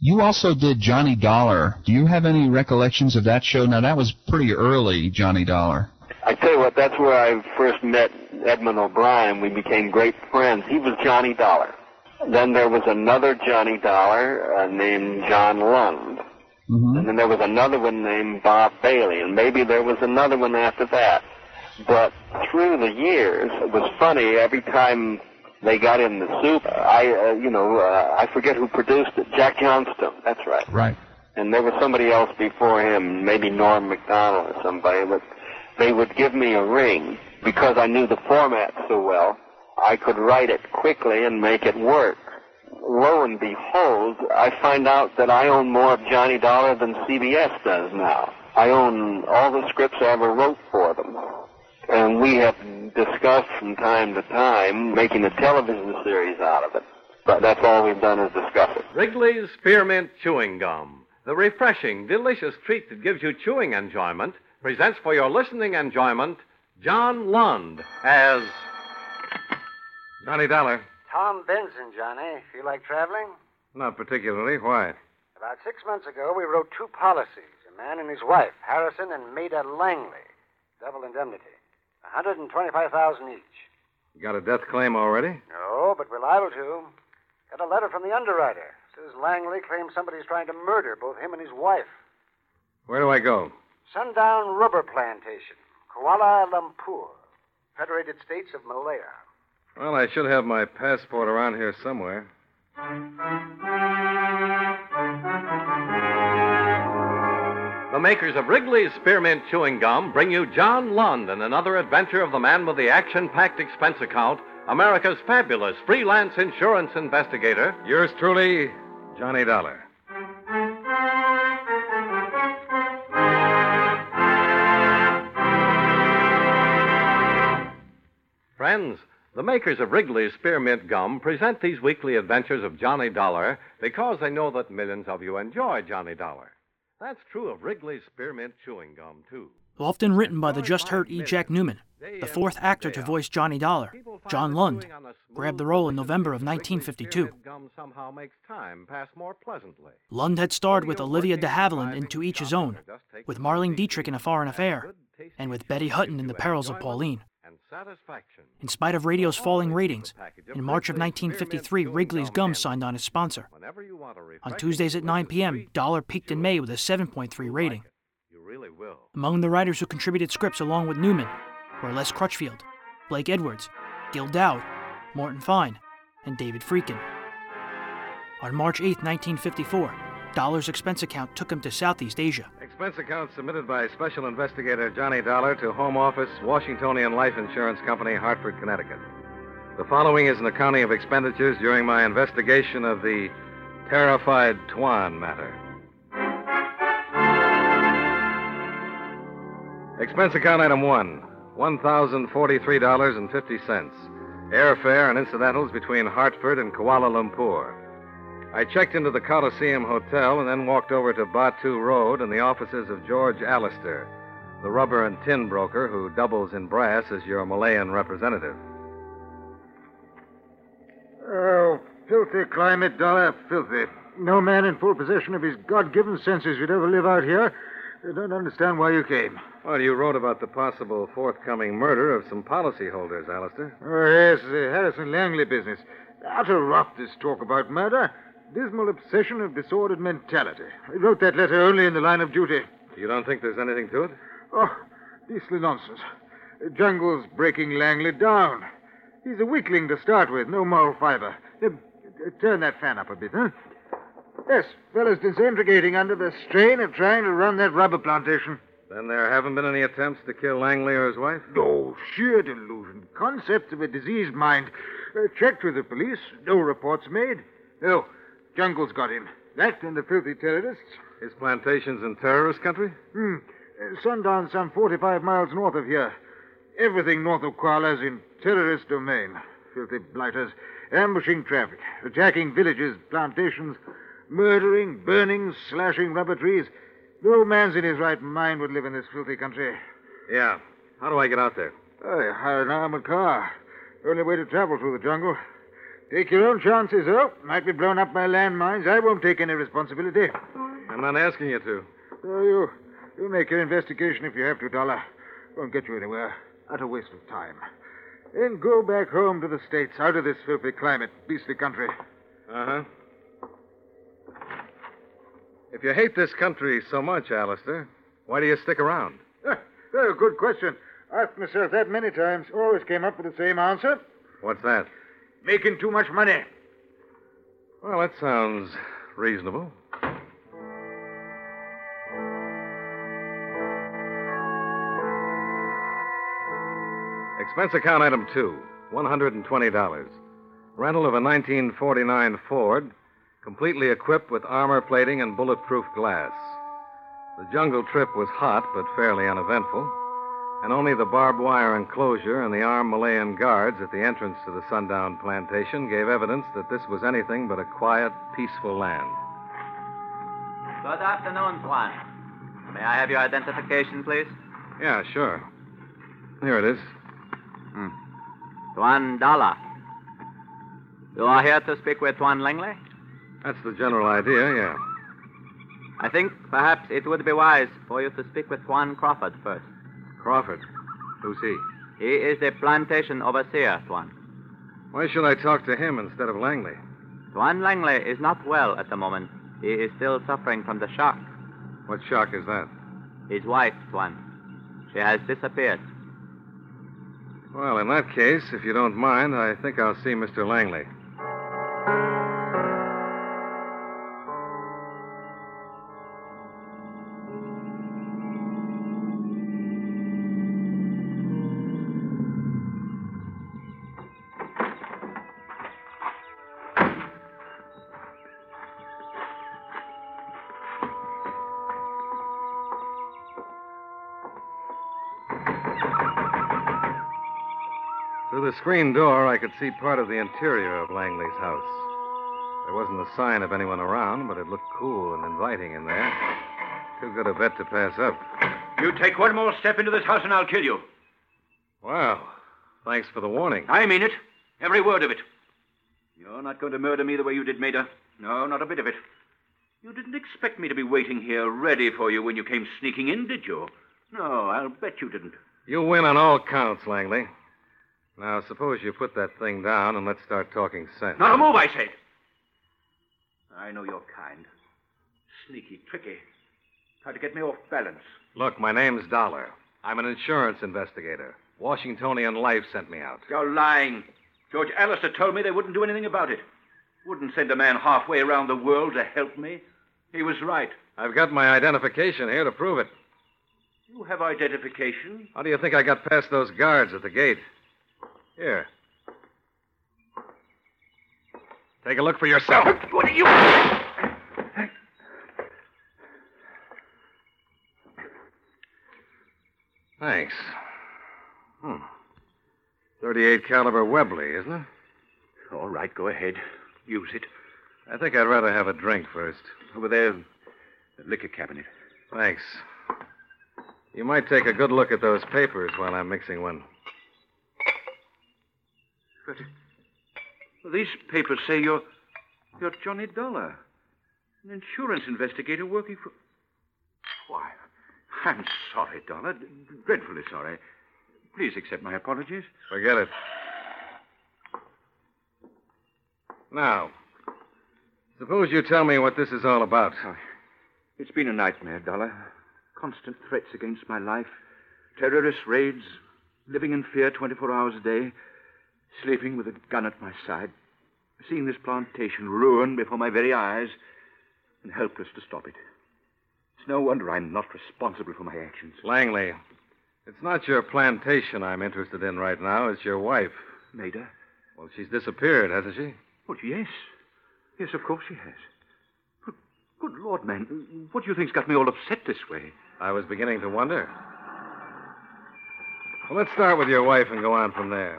You also did Johnny Dollar. Do you have any recollections of that show? Now, that was pretty early, Johnny Dollar. I tell you what, that's where I first met Edmond O'Brien. We became great friends. He was Johnny Dollar. Then there was another Johnny Dollar uh, named John Lund. Mm-hmm. And then there was another one named Bob Bailey. And maybe there was another one after that. But through the years, it was funny. Every time they got in the soup, I, uh, you know, uh, I forget who produced it. Jack Johnstone. That's right. Right. And there was somebody else before him, maybe Norm Macdonnell or somebody, but they would give me a ring because I knew the format so well. I could write it quickly and make it work. Lo and behold, I find out that I own more of Johnny Dollar than CBS does now. I own all the scripts I ever wrote for them. And we have discussed from time to time making a television series out of it. But that's all we've done is discuss it. Wrigley's Spearmint Chewing Gum, the refreshing, delicious treat that gives you chewing enjoyment, presents for your listening enjoyment John Lund as Johnny Dollar. Tom Benson, Johnny. Feel like traveling? Not particularly. Why? About six months ago, we wrote two policies a man and his wife, Harrison and Maida Langley. Double indemnity. 125000 each. You got a death claim already? No, but we're liable to. Got a letter from the underwriter. Says Langley claims somebody's trying to murder both him and his wife. Where do I go? Sundown Rubber Plantation, Kuala Lumpur, Federated States of Malaya. Well, I should have my passport around here somewhere. The makers of Wrigley's Spearmint Chewing Gum bring you John Lund and another adventure of the man with the action packed expense account, America's fabulous freelance insurance investigator. Yours truly, Johnny Dollar. Friends, the makers of Wrigley's Spearmint Gum present these weekly adventures of Johnny Dollar because they know that millions of you enjoy Johnny Dollar. That's true of Wrigley's Spearmint Chewing Gum, too. Often written by the just hurt E. Jack Neuman, the fourth actor to voice Johnny Dollar, John Lund, grabbed the role in November of 1952. Gum somehow makes time pass more pleasantly. Lund had starred with Olivia de Havilland in To Each His Own, with Marlene Dietrich in A Foreign Affair, and with Betty Hutton in The Perils of Pauline. In spite of radio's falling ratings, in March of 1953, Wrigley's Gum signed on as sponsor. Whenever you want a On Tuesdays at 9 p.m., Dollar peaked in May with a 7.3 rating. You really will. Among the writers who contributed scripts along with Neuman were Les Crutchfield, Blake Edwards, Gil Doud, Morton Fine, and David Friedkin. On March 8, 1954, Dollar's expense account took him to Southeast Asia. Expense account submitted by Special Investigator Johnny Dollar to Home Office, Washingtonian Life Insurance Company, Hartford, Connecticut. The following is an accounting of expenditures during my investigation of the terrified Tuan matter. Expense account item one $1,043.50. Airfare and incidentals between Hartford and Kuala Lumpur. I checked into the Coliseum Hotel and then walked over to Batu Road and the offices of George Allister, the rubber and tin broker who doubles in brass as your Malayan representative. Oh, filthy climate, Dollar, filthy. No man in full possession of his God given senses would ever live out here. I don't understand why you came. Well, you wrote about the possible forthcoming murder of some policyholders, Allister. Oh, yes, the Harrison Langley business. Utter rot, this talk about murder. Dismal obsession of disordered mentality. I wrote that letter only in the line of duty. You don't think there's anything to it? Oh, beastly nonsense. Jungle's breaking Langley down. He's a weakling to start with, no moral fiber. Uh, turn that fan up a bit, huh? Yes, fellow's disintegrating under the strain of trying to run that rubber plantation. Then there haven't been any attempts to kill Langley or his wife? No, sheer delusion. Concept of a diseased mind. Uh, checked with the police. No reports made. Oh, Jungle's got him. That and the filthy terrorists. His plantation's in terrorist country? Hmm. Uh, sundown some 45 miles north of here. Everything north of Kuala's in terrorist domain. Filthy blighters. Ambushing traffic. Attacking villages, plantations. Murdering, burning, slashing rubber trees. No man's in his right mind would live in this filthy country. Yeah. How do I get out there? I hire an armored car. Only way to travel through the jungle. Take your own chances, though. Might be blown up by landmines. I won't take any responsibility. I'm not asking you to. So you, you make your investigation if you have to, Dollar. Won't get you anywhere. Utter waste of time. Then go back home to the States, out of this filthy climate, beastly country. Uh huh. If you hate this country so much, Alistair, why do you stick around? Ah, oh, good question. Asked myself that many times. Always came up with the same answer. What's that? Making too much money. Well, that sounds reasonable. Expense account item two $120. Rental of a 1949 Ford, completely equipped with armor plating and bulletproof glass. The jungle trip was hot but fairly uneventful, and only the barbed wire enclosure and the armed Malayan guards at the entrance to the sundown plantation gave evidence that this was anything but a quiet, peaceful land. Good afternoon, Tuan. May I have your identification, please? Yeah, sure. Here it is. Hmm. Tuan Dala. You are here to speak with Tuan Langley? That's the general idea, yeah. I think perhaps it would be wise for you to speak with Tuan Crawford first. Crawford. Who's he? He is the plantation overseer, Tuan. Why should I talk to him instead of Langley? Tuan Langley is not well at the moment. He is still suffering from the shock. What shock is that? His wife, Tuan. She has disappeared. Well, in that case, if you don't mind, I think I'll see Mr. Langley. The screen door, I could see part of the interior of Langley's house. There wasn't a sign of anyone around, but it looked cool and inviting in there. Too good a bet to pass up. You take one more step into this house and I'll kill you. Well, thanks for the warning. I mean it. Every word of it. You're not going to murder me the way you did Maida. No, not a bit of it. You didn't expect me to be waiting here ready for you when you came sneaking in, did you? No, I'll bet you didn't. You win on all counts, Langley. Now, suppose you put that thing down and let's start talking sense. Not a move, I say. I know your kind. Sneaky, tricky. Try to get me off balance. Look, my name's Dollar. I'm an insurance investigator. Washingtonian Life sent me out. You're lying. George Alistair told me they wouldn't do anything about it. Wouldn't send a man halfway around the world to help me. He was right. I've got my identification here to prove it. You have identification. How do you think I got past those guards at the gate? Here. Take a look for yourself. What are you. Thanks. Hmm. 38 caliber Webley, isn't it? All right, go ahead. Use it. I think I'd rather have a drink first. Over there, the liquor cabinet. Thanks. You might take a good look at those papers while I'm mixing one. But uh, these papers say you're you're Johnny Dollar, an insurance investigator working for. Why, I'm sorry, Dollar. Dreadfully sorry. Please accept my apologies. Forget it. Now, suppose you tell me what this is all about. It's been a nightmare, Dollar. Constant threats against my life, terrorist raids, living in fear 24 hours a day, sleeping with a gun at my side, seeing this plantation ruined before my very eyes, and helpless to stop it. It's no wonder I'm not responsible for my actions. Langley, it's not your plantation I'm interested in right now. It's your wife. Maida? Well, she's disappeared, hasn't she? Oh, yes. Yes, of course she has. Good Lord, man. What do you think's got me all upset this way? I was beginning to wonder. Well, let's start with your wife and go on from there.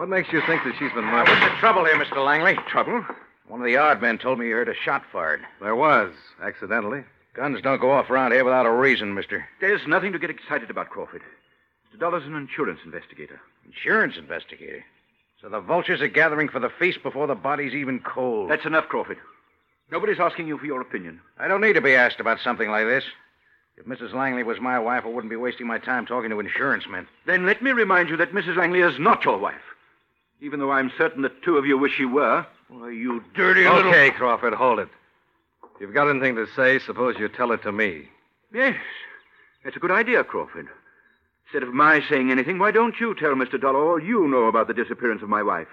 What makes you think that she's been murdered? What's the trouble here, Mr. Langley? Trouble? One of the yard men told me you heard a shot fired. There was, accidentally. Guns don't go off around here without a reason, mister. There's nothing to get excited about, Crawford. Mr. Dollar's an insurance investigator. Insurance investigator? So the vultures are gathering for the feast before the body's even cold. That's enough, Crawford. Nobody's asking you for your opinion. I don't need to be asked about something like this. If Mrs. Langley was my wife, I wouldn't be wasting my time talking to insurance men. Then let me remind you that Mrs. Langley is not your wife. Even though I'm certain that two of you wish she were. Why, you dirty little... Okay, Crawford, hold it. If you've got anything to say, suppose you tell it to me. Yes, that's a good idea, Crawford. Instead of my saying anything, why don't you tell Mr. Dollar all you know about the disappearance of my wife?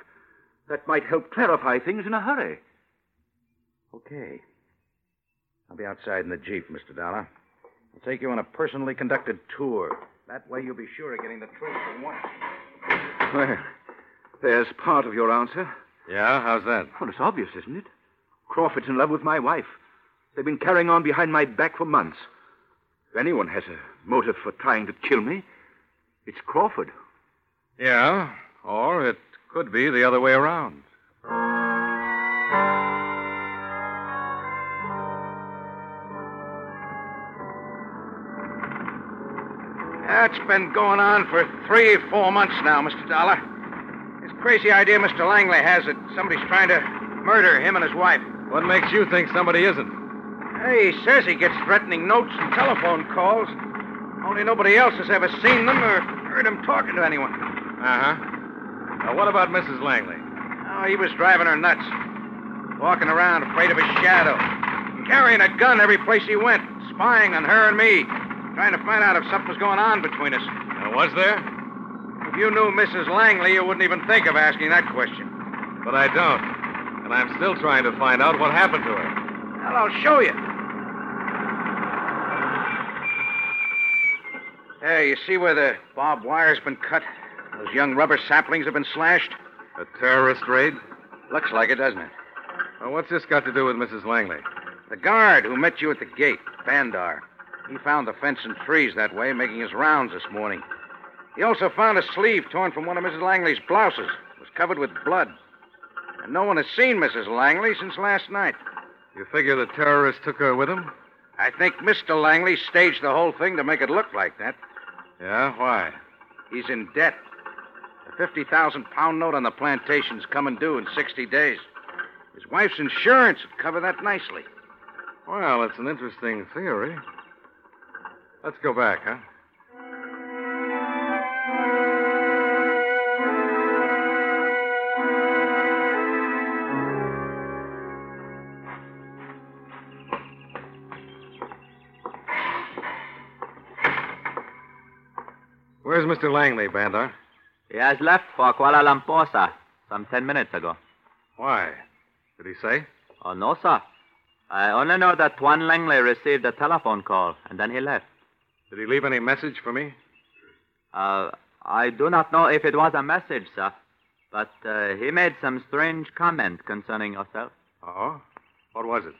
That might help clarify things in a hurry. Okay. I'll be outside in the Jeep, Mr. Dollar. I'll take you on a personally conducted tour. That way you'll be sure of getting the truth from once. Well, there's part of your answer. Yeah? How's that? Well, it's obvious, isn't it? Crawford's in love with my wife. They've been carrying on behind my back for months. If anyone has a motive for trying to kill me, it's Crawford. Yeah, or it could be the other way around. That's been going on for three, four months now, Mr. Dollar. Crazy idea Mr. Langley has that somebody's trying to murder him and his wife. What makes you think somebody isn't? Hey, he says he gets threatening notes and telephone calls. Only nobody else has ever seen them or heard him talking to anyone. Uh huh. Now, what about Mrs. Langley? Oh, he was driving her nuts. Walking around afraid of his shadow. Carrying a gun every place he went, spying on her and me. Trying to find out if something was going on between us. Now, was there? If you knew Mrs. Langley, you wouldn't even think of asking that question. But I don't. And I'm still trying to find out what happened to her. Well, I'll show you. Hey, you see where the barbed wire's been cut? Those young rubber saplings have been slashed? A terrorist raid? Looks like it, doesn't it? Well, what's this got to do with Mrs. Langley? The guard who met you at the gate, Bandar. He found the fence and trees that way, making his rounds this morning. He also found a sleeve torn from one of Mrs. Langley's blouses. It was covered with blood. And no one has seen Mrs. Langley since last night. You figure the terrorist took her with him? I think Mr. Langley staged the whole thing to make it look like that. Yeah? Why? He's in debt. The 50,000 pound note on the plantation's coming due in 60 days. His wife's insurance would cover that nicely. Well, it's an interesting theory. Let's go back, huh? Mr. Langley, Bandar? He has left for Kuala Lumpur, sir, some ten minutes ago. Why? Did he say? Oh, no, sir. I only know that Tuan Langley received a telephone call, and then he left. Did he leave any message for me? Uh, I do not know if it was a message, sir, but uh, he made some strange comment concerning yourself. Oh? What was it?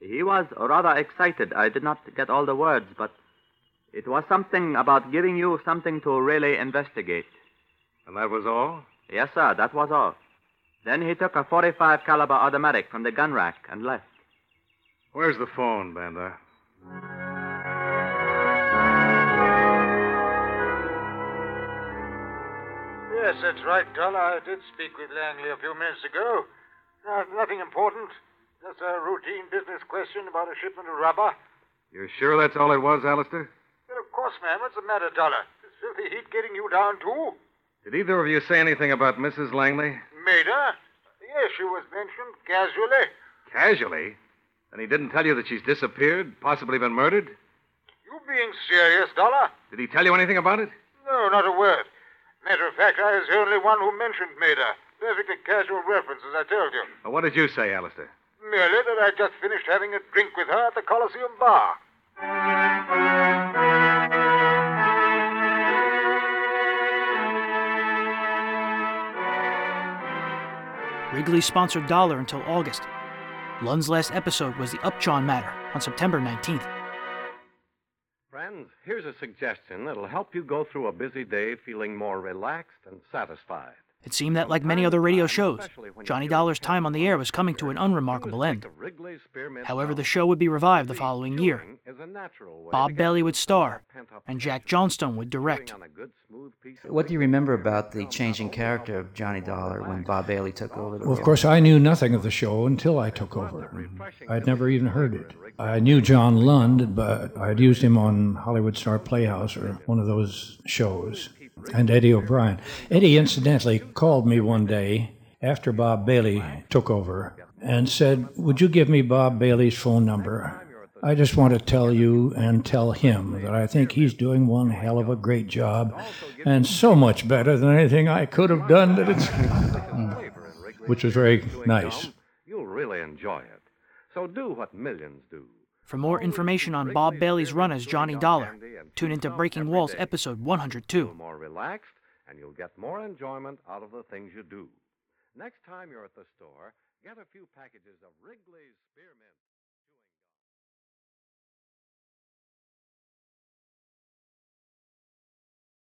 He was rather excited. I did not get all the words, but it was something about giving you something to really investigate. And that was all? Yes, sir, that was all. Then he took a 45 caliber automatic from the gun rack and left. Where's the phone, Bandar? Yes, that's right, Dollar. I did speak with Langley a few minutes ago. Uh, nothing important. Just a routine business question about a shipment of rubber. You're sure that's all it was, Alistair? Well, of course, ma'am. What's the matter, Dollar? Is filthy heat getting you down, too? Did either of you say anything about Mrs. Langley? Maida? Yes, she was mentioned casually. Casually? And he didn't tell you that she's disappeared, possibly been murdered? You being serious, Dollar? Did he tell you anything about it? No, not a word. Matter of fact, I was the only one who mentioned Maida. Perfectly casual reference, as I told you. Well, what did you say, Alistair? Merely that I just finished having a drink with her at the Coliseum bar. Wrigley sponsored Dollar until August. Lund's last episode was the Upjohn matter on September 19th. Friends, here's a suggestion that'll help you go through a busy day feeling more relaxed and satisfied. It seemed that, like many other radio shows, Johnny Dollar's time on the air was coming to an unremarkable end. However, the show would be revived the following year. Bob Bailey would star, and Jack Johnstone would direct. What do you remember about the changing character of Johnny Dollar when Bob Bailey took over? Well, of course, I knew nothing of the show until I took over. I'd never even heard it. I knew John Lund, but I'd used him on Hollywood Star Playhouse or one of those shows, and Eddie O'Brien. Eddie, incidentally, called me one day after Bob Bailey took over and said, Would you give me Bob Bailey's phone number? I just want to tell you and tell him that I think he's doing one hell of a great job and so much better than anything I could have done that it's which was very nice. You'll really enjoy it. So do what millions do. For more information on Bob Bailey's run as Johnny Dollar, tune into Breaking Walls episode 102. More relaxed and you'll get more enjoyment out of the things you do. Next time you're at the store, get a few packages of Wrigley's Spearmint.